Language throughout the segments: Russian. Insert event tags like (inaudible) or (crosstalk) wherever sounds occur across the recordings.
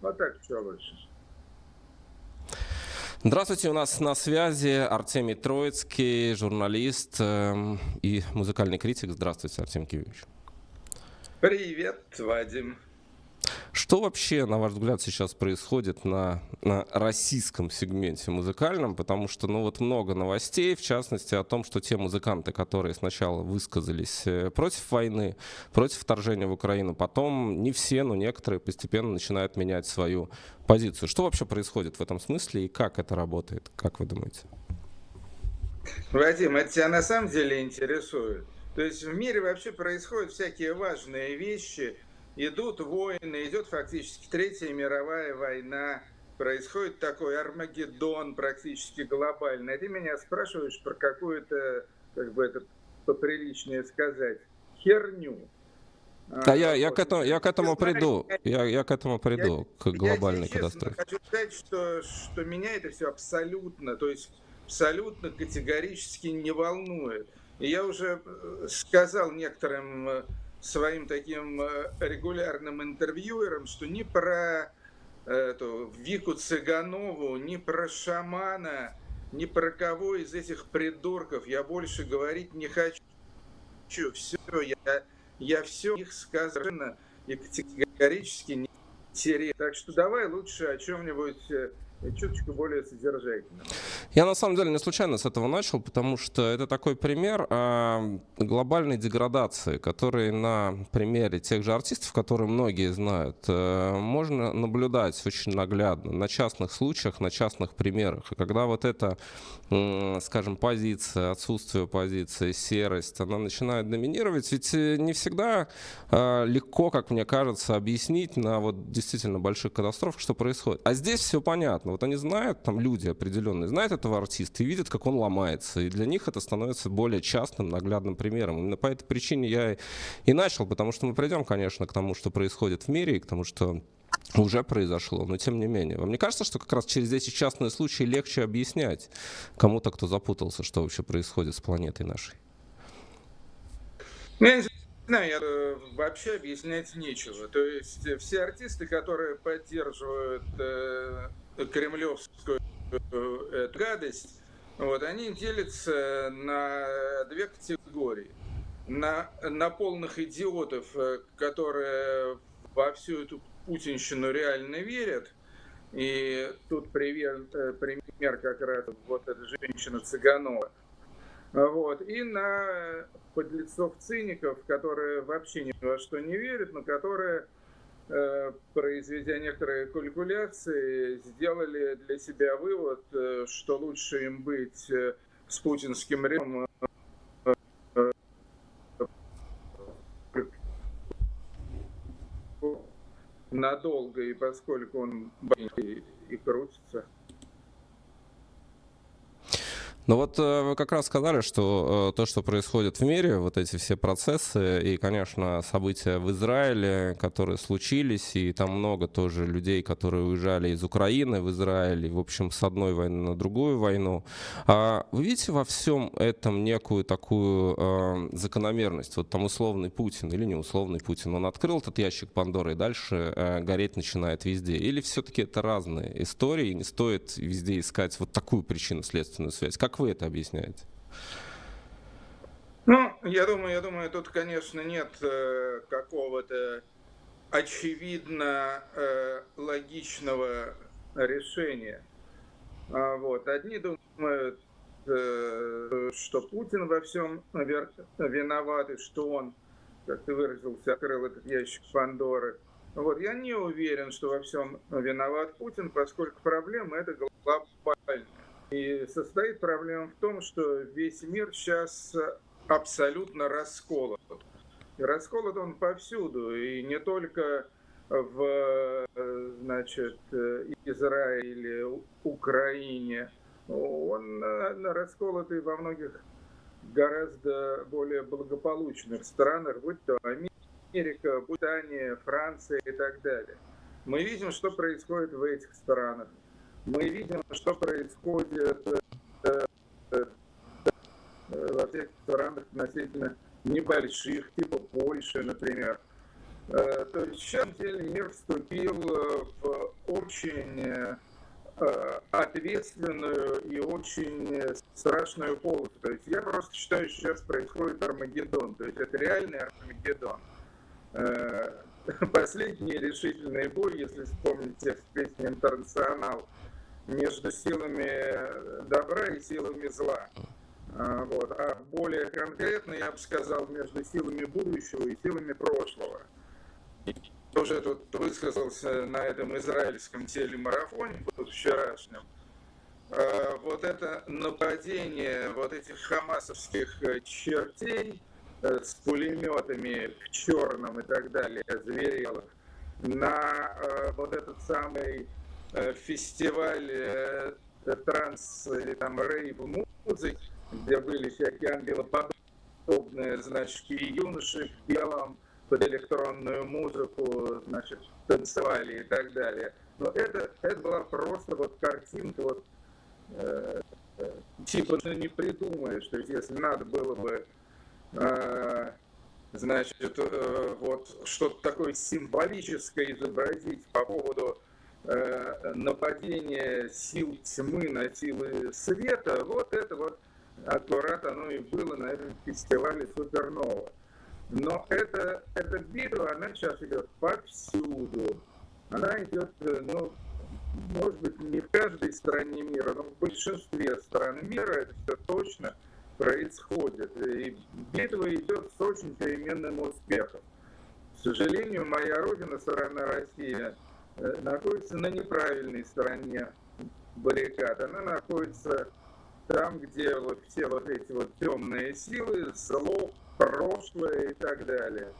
Вот так все лучше. Здравствуйте, у нас на связи Артемий Троицкий, журналист э, и музыкальный критик. Здравствуйте, Артемий Кивич. Привет, Вадим. Что вообще, на ваш взгляд, сейчас происходит на, на российском сегменте музыкальном? Потому что, ну вот много новостей, в частности, о том, что те музыканты, которые сначала высказались э, против войны, против вторжения в Украину, потом не все, но некоторые постепенно начинают менять свою позицию. Что вообще происходит в этом смысле и как это работает? Как вы думаете? Вадим, это тебя на самом деле интересует? То есть в мире вообще происходят всякие важные вещи – идут войны, идет фактически Третья мировая война, происходит такой Армагеддон практически глобальный. А ты меня спрашиваешь про какую-то, как бы это поприличнее сказать, херню. Да, а, я, я, к этому, я к этому приду. Я, я к этому приду, я, к глобальной я катастрофе. Я хочу сказать, что, что меня это все абсолютно, то есть абсолютно категорически не волнует. И я уже э, сказал некоторым э, своим таким э, регулярным интервьюерам, что ни про эту Вику Цыганову, ни про шамана, ни про кого из этих придурков я больше говорить не хочу. Все, я, я все их сказано и категорически не теряю. Так что давай лучше о чем-нибудь э, чуточку более содержательным. Я на самом деле не случайно с этого начал, потому что это такой пример э, глобальной деградации, который на примере тех же артистов, которые многие знают, э, можно наблюдать очень наглядно на частных случаях, на частных примерах. И когда вот эта, э, скажем, позиция, отсутствие позиции, серость, она начинает доминировать, ведь э, не всегда э, легко, как мне кажется, объяснить на вот действительно больших катастрофах, что происходит. А здесь все понятно понятно. Вот они знают, там люди определенные, знают этого артиста и видят, как он ломается. И для них это становится более частным, наглядным примером. Именно по этой причине я и начал, потому что мы придем, конечно, к тому, что происходит в мире, и к тому, что уже произошло, но тем не менее. Вам не кажется, что как раз через эти частные случаи легче объяснять кому-то, кто запутался, что вообще происходит с планетой нашей? Ну, я не знаю, я, э, вообще объяснять нечего. То есть все артисты, которые поддерживают э, кремлевскую э, гадость, вот, они делятся на две категории. На, на полных идиотов, э, которые во всю эту путинщину реально верят, и тут пример, э, пример как раз вот эта женщина Цыганова. Вот. И на подлецов-циников, которые вообще ни во что не верят, но которые произведя некоторые калькуляции, сделали для себя вывод, э, что лучше им быть э, с путинским режимом надолго, и поскольку он и крутится. Ну вот э, вы как раз сказали, что э, то, что происходит в мире, вот эти все процессы и, конечно, события в Израиле, которые случились, и там много тоже людей, которые уезжали из Украины в Израиль, в общем, с одной войны на другую войну. А вы видите во всем этом некую такую э, закономерность? Вот там условный Путин или не условный Путин, он открыл этот ящик Пандоры и дальше э, гореть начинает везде? Или все-таки это разные истории, и не стоит везде искать вот такую причинно-следственную связь? Как вы это объясняете? Ну, я думаю, я думаю, тут, конечно, нет э, какого-то очевидно э, логичного решения. А, вот. Одни думают, э, что Путин во всем виноват, и что он, как ты выразился, открыл этот ящик Пандоры. Вот. Я не уверен, что во всем виноват Путин, поскольку проблема это глобальная. И состоит проблема в том, что весь мир сейчас абсолютно расколот. И расколот он повсюду, и не только в значит, Израиле, Украине. Он расколотый во многих гораздо более благополучных странах, будь то Америка, Британия, Франция и так далее. Мы видим, что происходит в этих странах мы видим, что происходит э, э, во всех странах относительно небольших, типа Польши, например. Э, то есть сейчас мир вступил в очень ответственную и очень страшную полосу. То есть я просто считаю, что сейчас происходит Армагеддон. То есть это реальный Армагеддон. (laughs) Последний решительный бой, если вспомнить текст песни «Интернационал», между силами добра и силами зла. А, вот. А более конкретно, я бы сказал, между силами будущего и силами прошлого. Тоже тут высказался на этом израильском телемарафоне, вот вчерашнем. А, вот это нападение вот этих хамасовских чертей э, с пулеметами в черном и так далее, зверелых, на э, вот этот самый э, фестиваль транс или там рейв музыки, где были всякие ангелоподобные значки юноши в белом, под электронную музыку, значит, танцевали и так далее. Но это, это была просто вот картинка, вот, э, типа, ну не придумаешь, то есть если надо было бы, э, значит, э, вот что-то такое символическое изобразить по поводу э, нападения сил тьмы на силы света, вот это вот аккурат оно и было на этом фестивале Супернова. Но это, эта битва, она сейчас идет повсюду. Она идет, э, ну, может быть, не в каждой стране мира, но в большинстве стран мира это все точно происходит. И битва идет с очень переменным успехом. К сожалению, моя родина, страна Россия, находится на неправильной стороне баррикад. Она находится там, где вот все вот эти вот темные силы, зло, прошлое и так далее.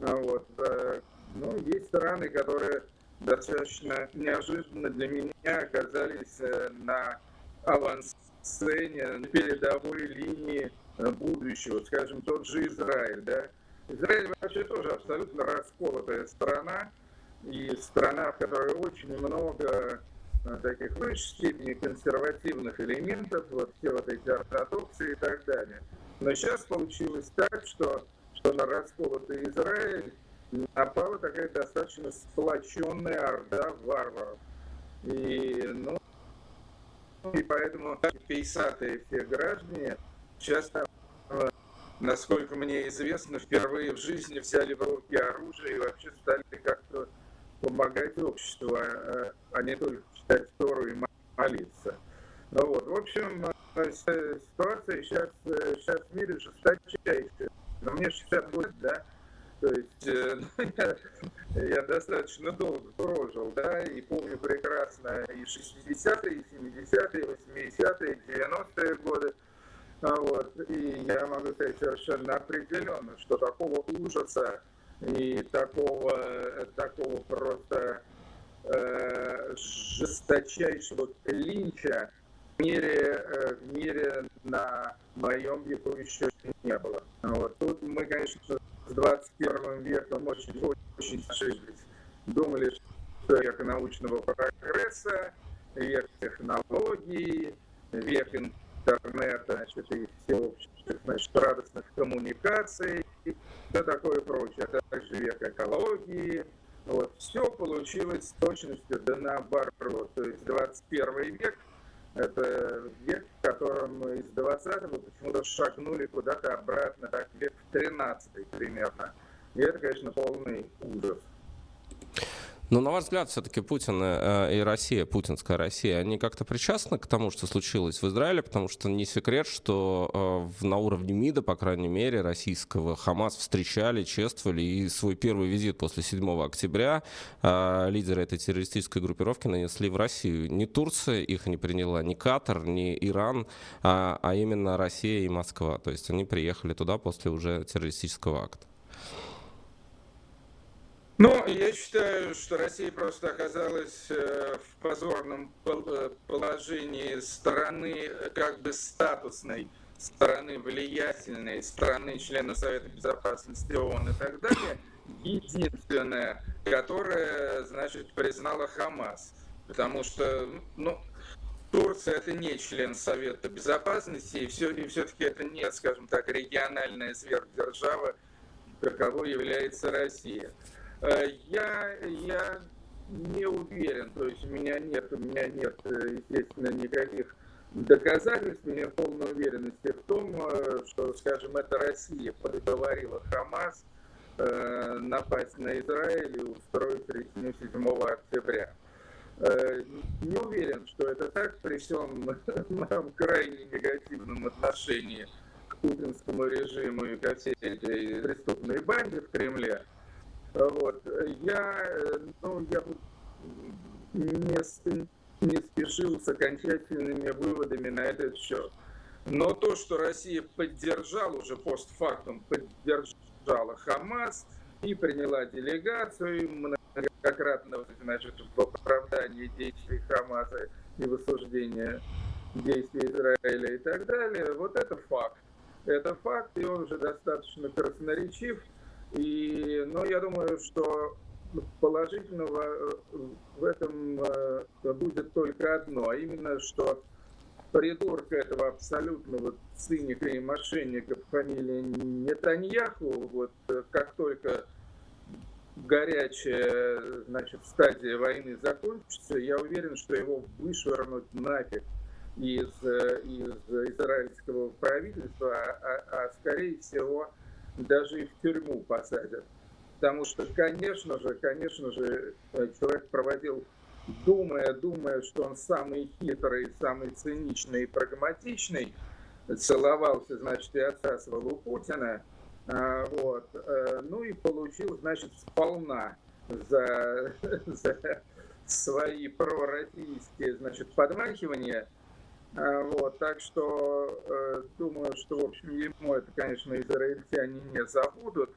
А вот. Э, ну, есть страны, которые достаточно неожиданно для меня оказались э, на авансцене, на передовой линии э, будущего, скажем, тот же Израиль, да. Израиль вообще тоже абсолютно расколотая страна, и страна, в которой очень много таких в высшей степени консервативных элементов, вот все вот эти ортодоксы и так далее. Но сейчас получилось так, что, что на расколотый Израиль напала такая достаточно сплоченная орда варваров. И, ну, и поэтому пейсатые все граждане часто, насколько мне известно, впервые в жизни взяли в руки оружие и вообще стали как-то помогать обществу, а, а не только читать Тору и молиться. Ну вот, в общем, э, ситуация сейчас, сейчас в мире жесточайшая. Но мне 60 год, да, то есть э, (laughs) ну, я, я достаточно долго прожил, да, и помню прекрасно и 60-е, и 70-е, и 80-е, и 90-е годы. А вот, и я могу сказать совершенно определенно, что такого ужаса и такого, такого просто э, жесточайшего линча в мире, э, в мире на моем веку еще не было. Вот. Тут мы, конечно, с 21 веком очень, очень ошиблись. Думали, что век научного прогресса, век технологий, век интернета, значит, и всеобщих, значит, радостных коммуникаций, и все такое прочее, а также век экологии, вот. Все получилось с точностью да наоборот. То есть 21 век – это век, в котором мы из 20-го почему-то шагнули куда-то обратно, так век в 13 примерно. И это, конечно, полный ужас. Но, на ваш взгляд, все-таки Путин э, и Россия, путинская Россия, они как-то причастны к тому, что случилось в Израиле? Потому что не секрет, что э, на уровне МИДа, по крайней мере, российского Хамас встречали, чествовали. И свой первый визит после 7 октября э, лидеры этой террористической группировки нанесли в Россию. Не Турция их не приняла, не Катар, не Иран, а, а именно Россия и Москва. То есть они приехали туда после уже террористического акта. Ну, я считаю, что Россия просто оказалась э, в позорном э, положении страны, как бы статусной, страны влиятельной, страны члена Совета Безопасности ООН и так далее, единственная, которая, значит, признала Хамас. Потому что, ну, Турция это не член Совета Безопасности, и, все, и все-таки это не, скажем так, региональная сверхдержава, каковой является Россия. Э, я, я не уверен, то есть у меня нет, у меня нет, естественно, никаких доказательств, у меня полной уверенности в том, что, скажем, это Россия подговорила Хамас напасть на Израиль и устроить резню 7 октября. Э, не уверен, что это так, при всем (laughs) моем крайне негативном отношении к путинскому режиму и ко всей этой преступной банде в Кремле. Вот. Я, ну, я не, не спешил с окончательными выводами на этот счет. Но то, что Россия поддержала уже постфактум, поддержала Хамас и приняла делегацию, многократно значит, в оправдании действий Хамаса и в осуждении действий Израиля и так далее. Вот это факт. Это факт, и он уже достаточно красноречив. И, но я думаю, что положительного э, в этом э, будет только одно, а именно, что придурка этого абсолютного циника и мошенника по фамилии Нетаньяху, вот э, как только горячая значит, стадия войны закончится, я уверен, что его вышвырнут нафиг из, из израильского правительства, а, а, а скорее всего даже и в тюрьму посадят. Потому что, конечно же, конечно же, человек проводил, думая, думая, что он самый хитрый, самый циничный и прагматичный, целовался, значит, и отсасывал у Путина – а, вот. Э, ну и получил, значит, сполна за, (laughs) за свои пророссийские, значит, подмахивания. А, вот, так что э, думаю, что, в общем, ему это, конечно, израильтяне не забудут.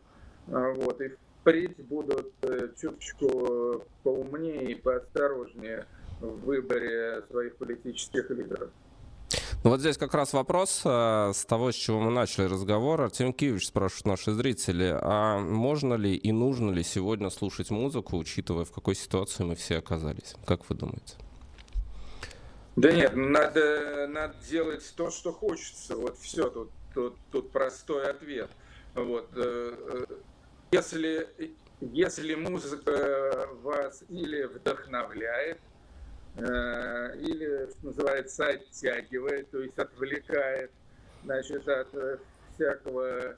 А, вот, и впредь будут э, чуточку поумнее и поосторожнее в выборе своих политических лидеров. Ну вот здесь как раз вопрос э, с того, с чего мы начали разговор. Артем Киевич спрашивает наши зрители, а можно ли и нужно ли сегодня слушать музыку, учитывая, в какой ситуации мы все оказались? Как вы думаете? Да нет, надо, надо делать то, что хочется. Вот все, тут, тут, тут простой ответ. Вот. Э, э, если, если музыка вас или вдохновляет, Э, или, что называется, оттягивает, то есть отвлекает значит, от э, всякого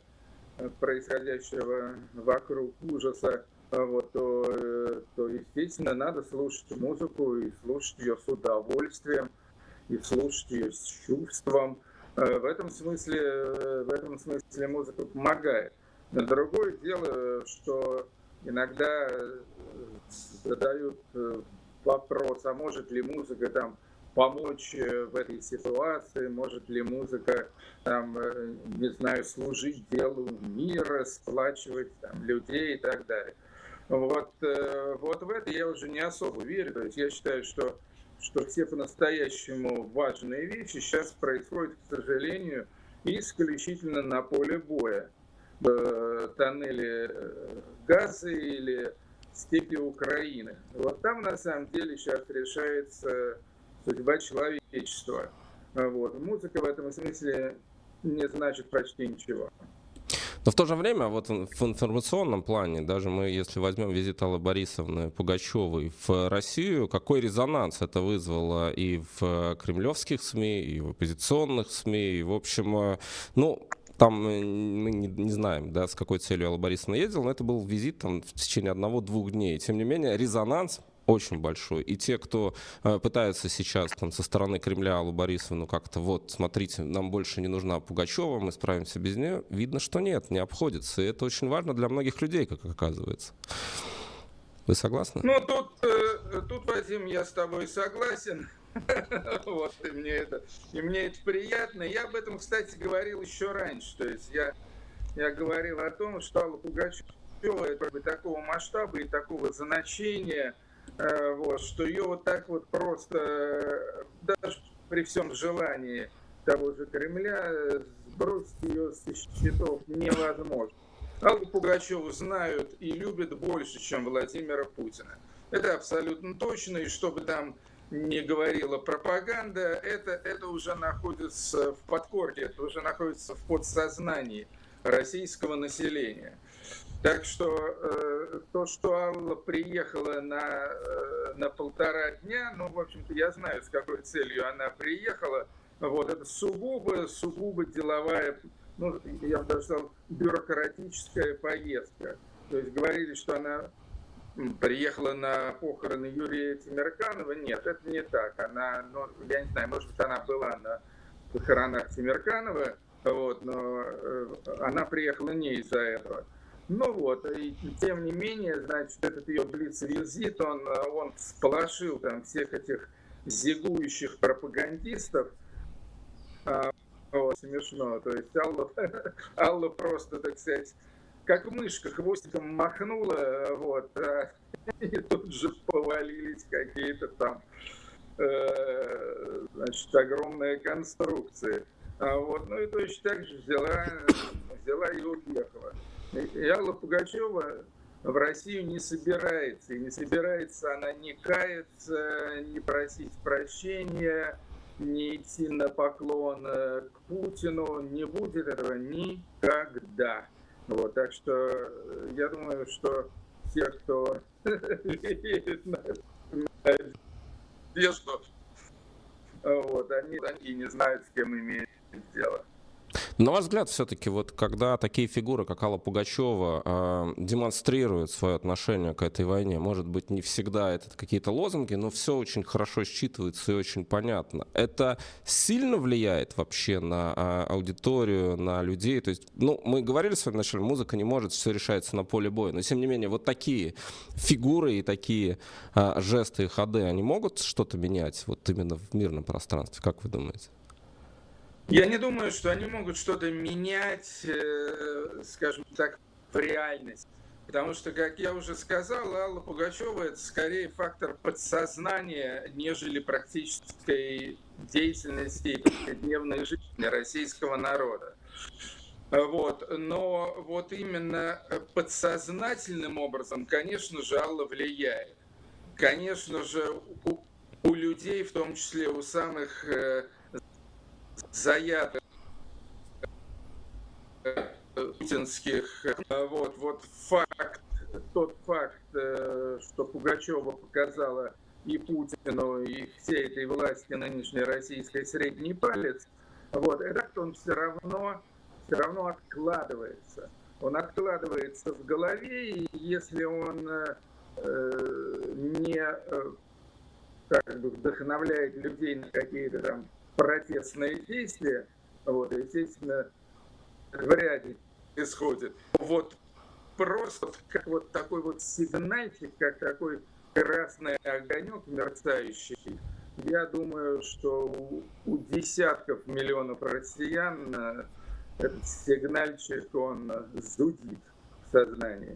э, происходящего вокруг ужаса, вот, то, то, естественно, надо слушать музыку и слушать ее с удовольствием, и слушать ее с чувством. В этом смысле, в этом смысле музыка помогает. Но другое дело, что иногда задают вопрос, а может ли музыка там помочь э, в этой ситуации, может ли музыка, там, э, не знаю, служить делу мира, сплачивать там, людей и так далее. Вот, э, вот в это я уже не особо верю. То есть я считаю, что, что все по-настоящему важные вещи сейчас происходят, к сожалению, исключительно на поле боя. Тоннели газа или степи Украины. Вот там на самом деле сейчас решается судьба человечества. Вот. Музыка в этом смысле не значит почти ничего. Но в то же время, вот в информационном плане, даже мы, если возьмем визит Аллы Борисовны Пугачевой в Россию, какой резонанс это вызвало и в кремлевских СМИ, и в оппозиционных СМИ, и, в общем, э, ну, там э, мы не, не знаем, да, с какой целью Алла Борисовна ездила, но это был визит там, в течение одного-двух дней. Тем не менее, резонанс очень большой. И те, кто э, пытаются сейчас там, со стороны Кремля Аллу Борисовну как-то, вот, смотрите, нам больше не нужна Пугачева, мы справимся без нее, видно, что нет, не обходится. И это очень важно для многих людей, как оказывается. Вы согласны? Ну, тут, э, тут, Вадим, я с тобой согласен. (laughs) Вот, и мне это, и мне это приятно. Я об этом, кстати, говорил еще раньше. То есть я, я говорил о том, что Алла Пугачева такого масштаба и такого значения, вот, что ее вот так вот просто, э, даже при всем желании того же Кремля, сбросить ее с счетов невозможно. Аллу Пугачеву знают и любят больше, чем Владимира Путина. Это абсолютно точно, и чтобы там не говорила пропаганда, это, это уже находится в подкорке, это уже находится в подсознании российского населения. Так что э, то, что Алла приехала на, э, на полтора дня, ну, в общем-то, я знаю, с какой целью она приехала. Вот, это сугубо, сугубо деловая, ну, я бы даже сказал, бюрократическая поездка. То есть говорили, что она приехала на похороны Юрия Тимирканова. Нет, это не так. Она, ну, я не знаю, может быть, она была на похоронах Тимирканова, вот, но э, она приехала не из-за этого. Ну вот, и тем не менее, значит, этот ее блиц-визит, он, он сполошил там всех этих зигующих пропагандистов. А, вот, смешно. То есть Алла, (laughs) Алла просто, так сказать, как мышка хвостиком махнула, вот, а, (laughs) и тут же повалились какие-то там, э, значит, огромные конструкции. А вот, ну и точно так же взяла, взяла и уехала. И Алла Пугачева в Россию не собирается. И не собирается она не каяться, не просить прощения, не идти на поклон э, к Путину. Не будет этого никогда. Вот, так что э, я думаю, что те, кто (laughs) верит на надежду, вот, они, они не знают, с кем имеют. На ваш взгляд, все-таки, вот когда такие фигуры, как Алла Пугачева, э, демонстрируют свое отношение к этой войне, может быть, не всегда это какие-то лозунги, но все очень хорошо считывается и очень понятно. Это сильно влияет вообще на э, аудиторию, на людей? То есть, ну, мы говорили с вами вначале, музыка не может, все решается на поле боя, но тем не менее, вот такие фигуры и такие э, жесты и ходы, они могут что-то менять вот именно в мирном пространстве, как вы думаете? Я не думаю, что они могут что-то менять, э, скажем так, в реальность. Потому что, как я уже сказал, Алла Пугачева это скорее фактор подсознания, нежели практической деятельности и повседневной жизни российского народа. Вот. Но вот именно подсознательным образом, конечно же, Алла влияет. Конечно же, у, у людей, в том числе у самых э, заятых путинских. Вот, вот факт, тот факт, э, что Пугачева показала и Путину, и всей этой власти нынешней российской средний палец, вот, этот он все равно, все равно откладывается. Он откладывается в голове, и если он э, не э, как бы вдохновляет людей на какие-то там протестные действия, вот, естественно, вряд ли исходит. Вот просто как вот такой вот сигнальчик, как такой красный огонек мерцающий, я думаю, что у, у десятков миллионов россиян э, этот сигнальчик, он зудит в сознании.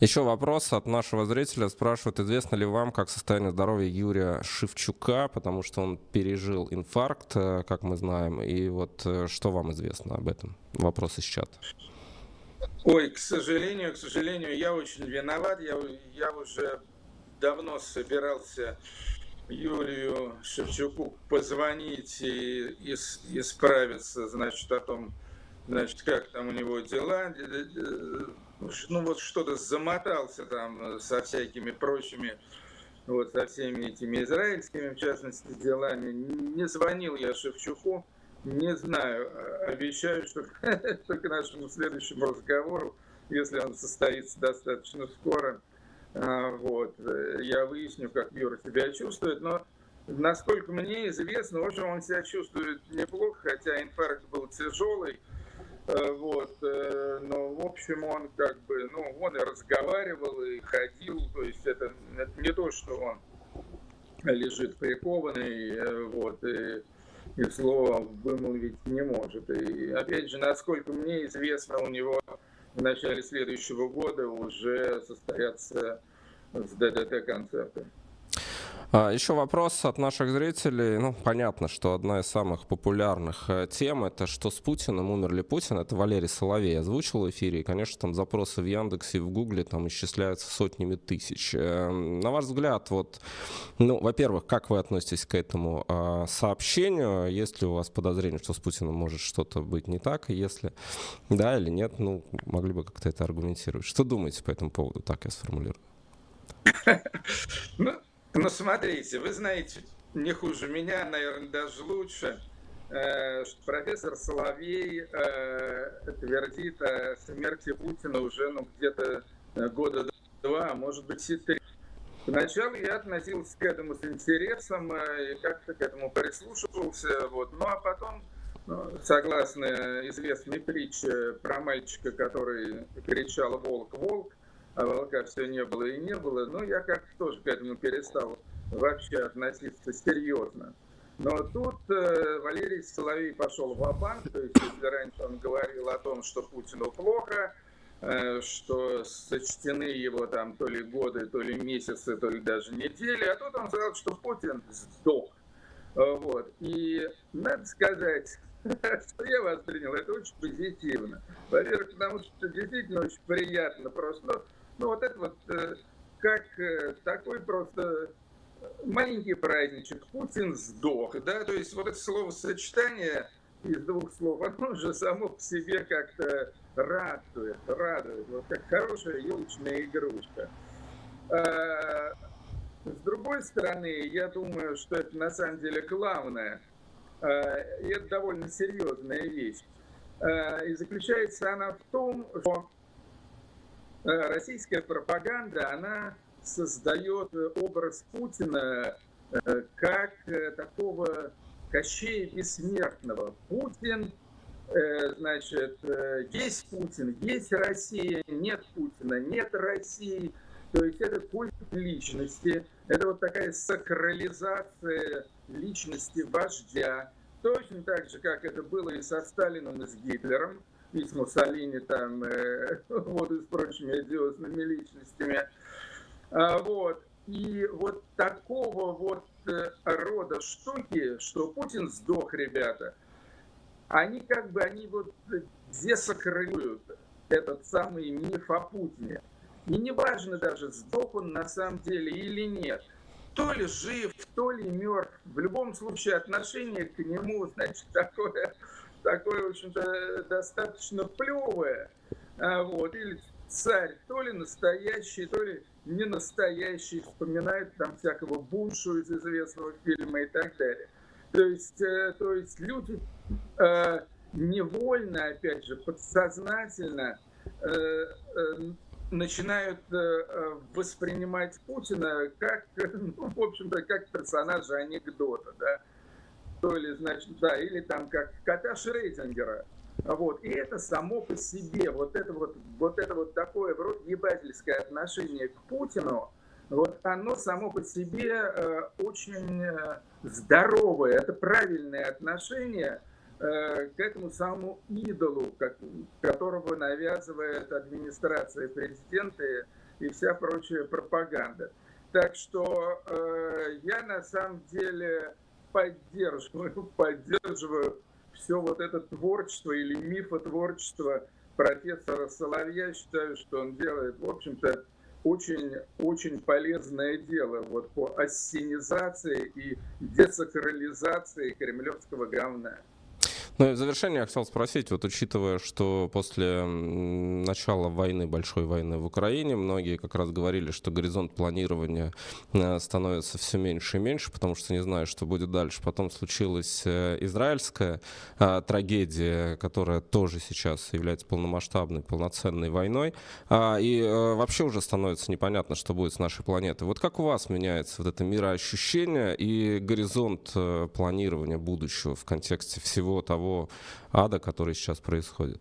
Еще вопрос от нашего зрителя. Спрашивают, известно ли вам, как состояние здоровья Юрия Шевчука, потому что он пережил инфаркт, э, как мы знаем. И вот э, что вам известно об этом? Вопрос из чата. Ой, к сожалению, к сожалению, я очень виноват. Я, я уже давно собирался Юрию Шевчуку позвонить и, и, и справиться, значит, о том, значит, как там у него дела ну вот что-то замотался там со всякими прочими, вот со всеми этими израильскими, в частности, делами. Не звонил я Шевчуку, не знаю, обещаю, что, (laughs) что к нашему следующему разговору, если он состоится достаточно скоро, а, вот, я выясню, как Юра себя чувствует, но насколько мне известно, в общем, он себя чувствует неплохо, хотя инфаркт был тяжелый, Э, вот, э, но в общем он как бы, ну, он и разговаривал, и ходил, то есть это, это не то, что он лежит прикованный, э, вот, и, и слова вымолвить не может. И опять же, насколько мне известно, у него в начале следующего года уже состоятся с ДДТ концерты. А, еще вопрос от наших зрителей. Ну, понятно, что одна из самых популярных э, тем это что с Путиным, умер ли Путин. Это Валерий Соловей озвучил в эфире. И, конечно, там запросы в Яндексе и в Гугле там исчисляются сотнями тысяч. Э, на ваш взгляд, вот, ну, во-первых, как вы относитесь к этому а, сообщению? Есть ли у вас подозрение, что с Путиным может что-то быть не так? И если да или нет, ну, могли бы как-то это аргументировать. Что думаете по этому поводу? Так я сформулирую. (laughs) Ну, смотрите, вы знаете, не хуже меня, наверное, даже лучше, э, что профессор Соловей э, твердит о смерти Путина уже ну, где-то э, года два, а может быть и три. Поначалу я относился к этому с интересом и как-то к этому прислушивался. Вот. Ну а потом, ну, согласно известной притче про мальчика, который кричал «Волк, волк», а волка все не было и не было, но я как-то тоже к этому перестал вообще относиться серьезно. Но тут э, Валерий Соловей пошел в банк то есть если раньше он говорил о том, что Путину плохо, э, что сочтены его там то ли годы, то ли месяцы, то ли даже недели, а тут он сказал, что Путин сдох. Вот. И надо сказать, (laughs) что я воспринял это очень позитивно. Во-первых, потому что действительно очень приятно просто. Ну, вот это вот э, как э, такой просто маленький праздничек. Путин сдох, да, то есть вот это словосочетание из двух слов, оно уже само по себе как-то радует, радует, вот как хорошая елочная игрушка. А, с другой стороны, я думаю, что это на самом деле главное, а, и это довольно серьезная вещь. А, и заключается она в том, что Э, российская пропаганда, она создает образ Путина э, как э, такого Кощея бессмертного. Путин, значит, есть Путин, есть Россия, нет Путина, нет России. То есть это культ личности, это вот такая сакрализация личности вождя. Точно так же, как это было и со Сталином, и с Гитлером с Муссолини, там, э, (laughs) вот и с прочими одиозными личностями. А, вот. И вот такого вот э, рода штуки, что Путин сдох, ребята, они как бы, они вот десакралируют этот самый миф о Путине. И неважно даже, сдох он на самом деле или нет. То ли жив, то ли мертв. В любом случае отношение к нему, (laughs) значит, такое такое, в общем-то, достаточно плевое. А, вот, или царь, то ли настоящий, то ли не настоящий, вспоминает там всякого Буншу из известного фильма и так далее. То есть, э, то есть люди э, невольно, опять же, подсознательно э, начинают воспринимать Путина как, (laughs) ну, в общем-то, как персонажа анекдота, да то ли, значит, да, или там как кота Шрейдингера. Вот. И это само по себе, вот это вот, вот это вот такое вроде ебательское отношение к Путину, вот оно само по себе э, очень э, здоровое, это правильное отношение э, к этому самому идолу, как, которого навязывает администрация президента и вся прочая пропаганда. Так что э, я на самом деле поддерживаю, (laughs) поддерживаю все вот это творчество или мифотворчество профессора Соловья. Считаю, что он делает, в общем-то, очень, очень полезное дело вот по ассенизации и десакрализации кремлевского говна. Ну и в завершение я хотел спросить, вот учитывая, что после начала войны, большой войны в Украине, многие как раз говорили, что горизонт планирования э, становится все меньше и меньше, потому что не знаю, что будет дальше. Потом случилась э, израильская а, трагедия, которая тоже сейчас является полномасштабной, полноценной войной. А, и а, вообще уже становится непонятно, что будет с нашей планетой. Вот как у вас меняется вот это мироощущение и горизонт планирования будущего в контексте всего того, ада, который сейчас происходит?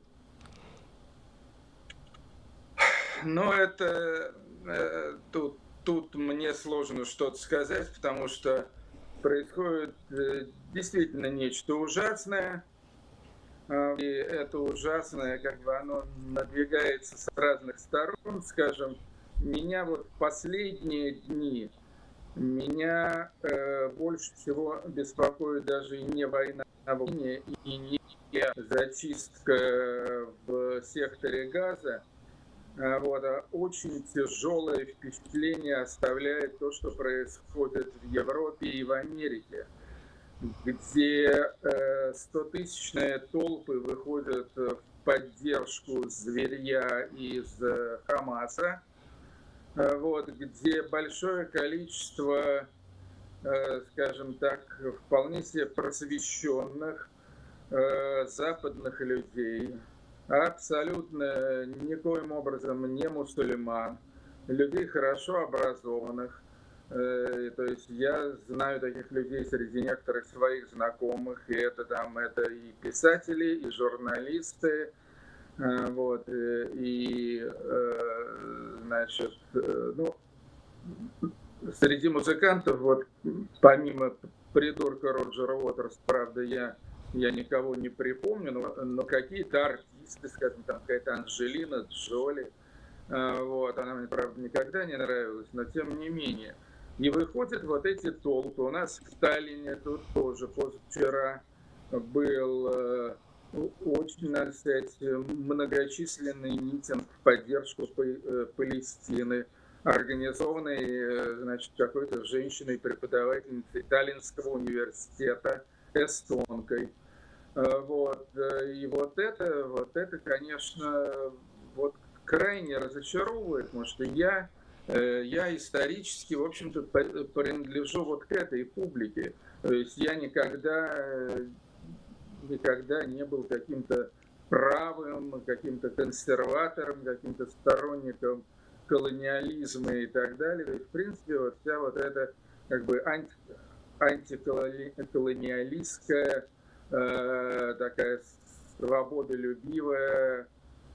Ну, это э, тут, тут мне сложно что-то сказать, потому что происходит э, действительно нечто ужасное. Э, и это ужасное, как бы оно надвигается с разных сторон, скажем. Меня вот последние дни Меня э, больше всего беспокоит даже не война Украине и не зачистка в секторе газа. А вот, а очень тяжелое впечатление оставляет то, что происходит в Европе и в Америке, где э, стотысячные толпы выходят в поддержку зверя из э, Хамаса, э, вот, где большое количество, э, скажем так, вполне себе просвещенных западных людей, абсолютно никоим образом не мусульман, людей хорошо образованных, то есть я знаю таких людей среди некоторых своих знакомых, и это там это и писатели, и журналисты, Э, вот, э, и, э, значит, ну, среди музыкантов, вот, помимо придурка Роджера Уотерс, правда, я, я никого не припомню, но, но какие-то артисты, скажем, там какая-то Анджелина Джоли, вот, она мне, правда, никогда не нравилась, но тем не менее. И выходят вот эти толпы. У нас в Сталине тут тоже позавчера был очень, надо сказать, многочисленный митинг в поддержку э, Палестины, организованный э, значит, какой-то женщиной, преподавательницей Таллинского университета, эстонкой. Э, вот. И вот это, вот это, конечно, вот крайне разочаровывает, потому что я, я исторически, в общем-то, принадлежу вот к этой публике. То есть я никогда никогда не был каким-то правым, каким-то консерватором, каким-то сторонником колониализма и так далее. То есть, в принципе, вот вся вот эта как бы анти, антиколониалистская, э, такая свободолюбивая,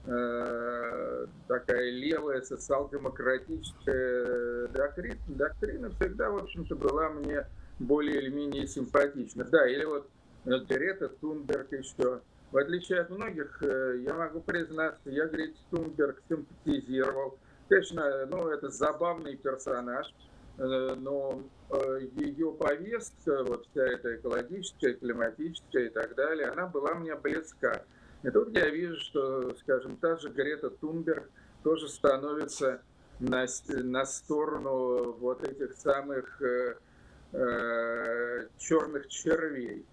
э, такая левая социал-демократическая доктрина, доктрина всегда, в общем-то, была мне более или менее симпатична. Да, или вот Грета Тунберг еще. В отличие от многих, э, я могу признаться, я Грете Тунберг симпатизировал. Конечно, ну, это забавный персонаж, э, но э, ее повестка, вот вся эта экологическая, климатическая и так далее, она была мне близка. И тут я вижу, что, скажем, та же Грета Тунберг тоже становится на, на сторону вот этих самых э, э, черных червей.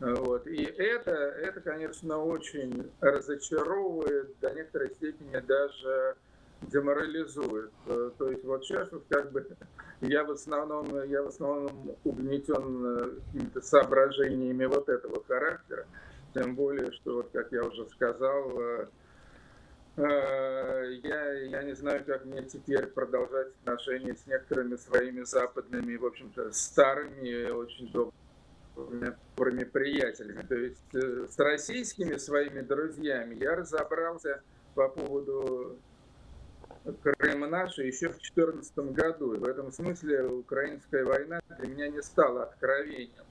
Вот. И это, это, конечно, очень разочаровывает, до некоторой степени даже деморализует. Э, то есть вот сейчас вот как бы я в основном, я в основном угнетен э, какими-то соображениями вот этого характера. Тем более, что, вот, как я уже сказал, э, я, я не знаю, как мне теперь продолжать отношения с некоторыми своими западными, в общем-то, старыми, очень добрыми приятелями. То есть с российскими своими друзьями я разобрался по поводу Крыма нашей еще в 2014 году. И в этом смысле украинская война для меня не стала откровением.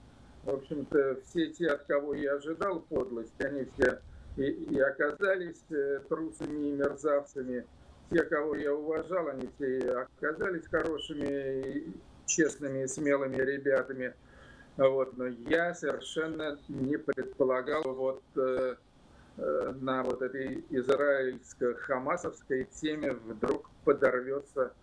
В общем-то, все те, от кого я ожидал подлость, они все и, и оказались э, трусами и мерзавцами. Те, кого я уважал, они все оказались хорошими, честными и смелыми ребятами. Вот, но я совершенно не предполагал вот э, на вот этой израильско-хамасовской теме вдруг подорвется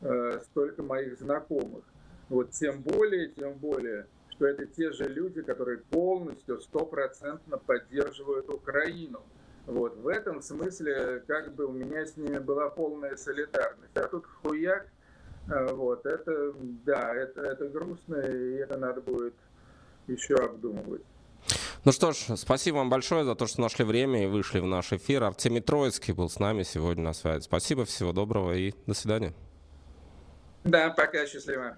э, столько моих знакомых. Вот тем более, тем более, что это те же люди, которые полностью, стопроцентно поддерживают Украину. Вот в этом смысле как бы у меня с ними была полная солидарность. А тут хуяк а, вот, это, да, это, это грустно, и это надо будет еще обдумывать. Ну что ж, спасибо вам большое за то, что нашли время и вышли в наш эфир. Артемий Троицкий был с нами сегодня на связи. Спасибо, всего доброго и до свидания. Да, пока, счастливо.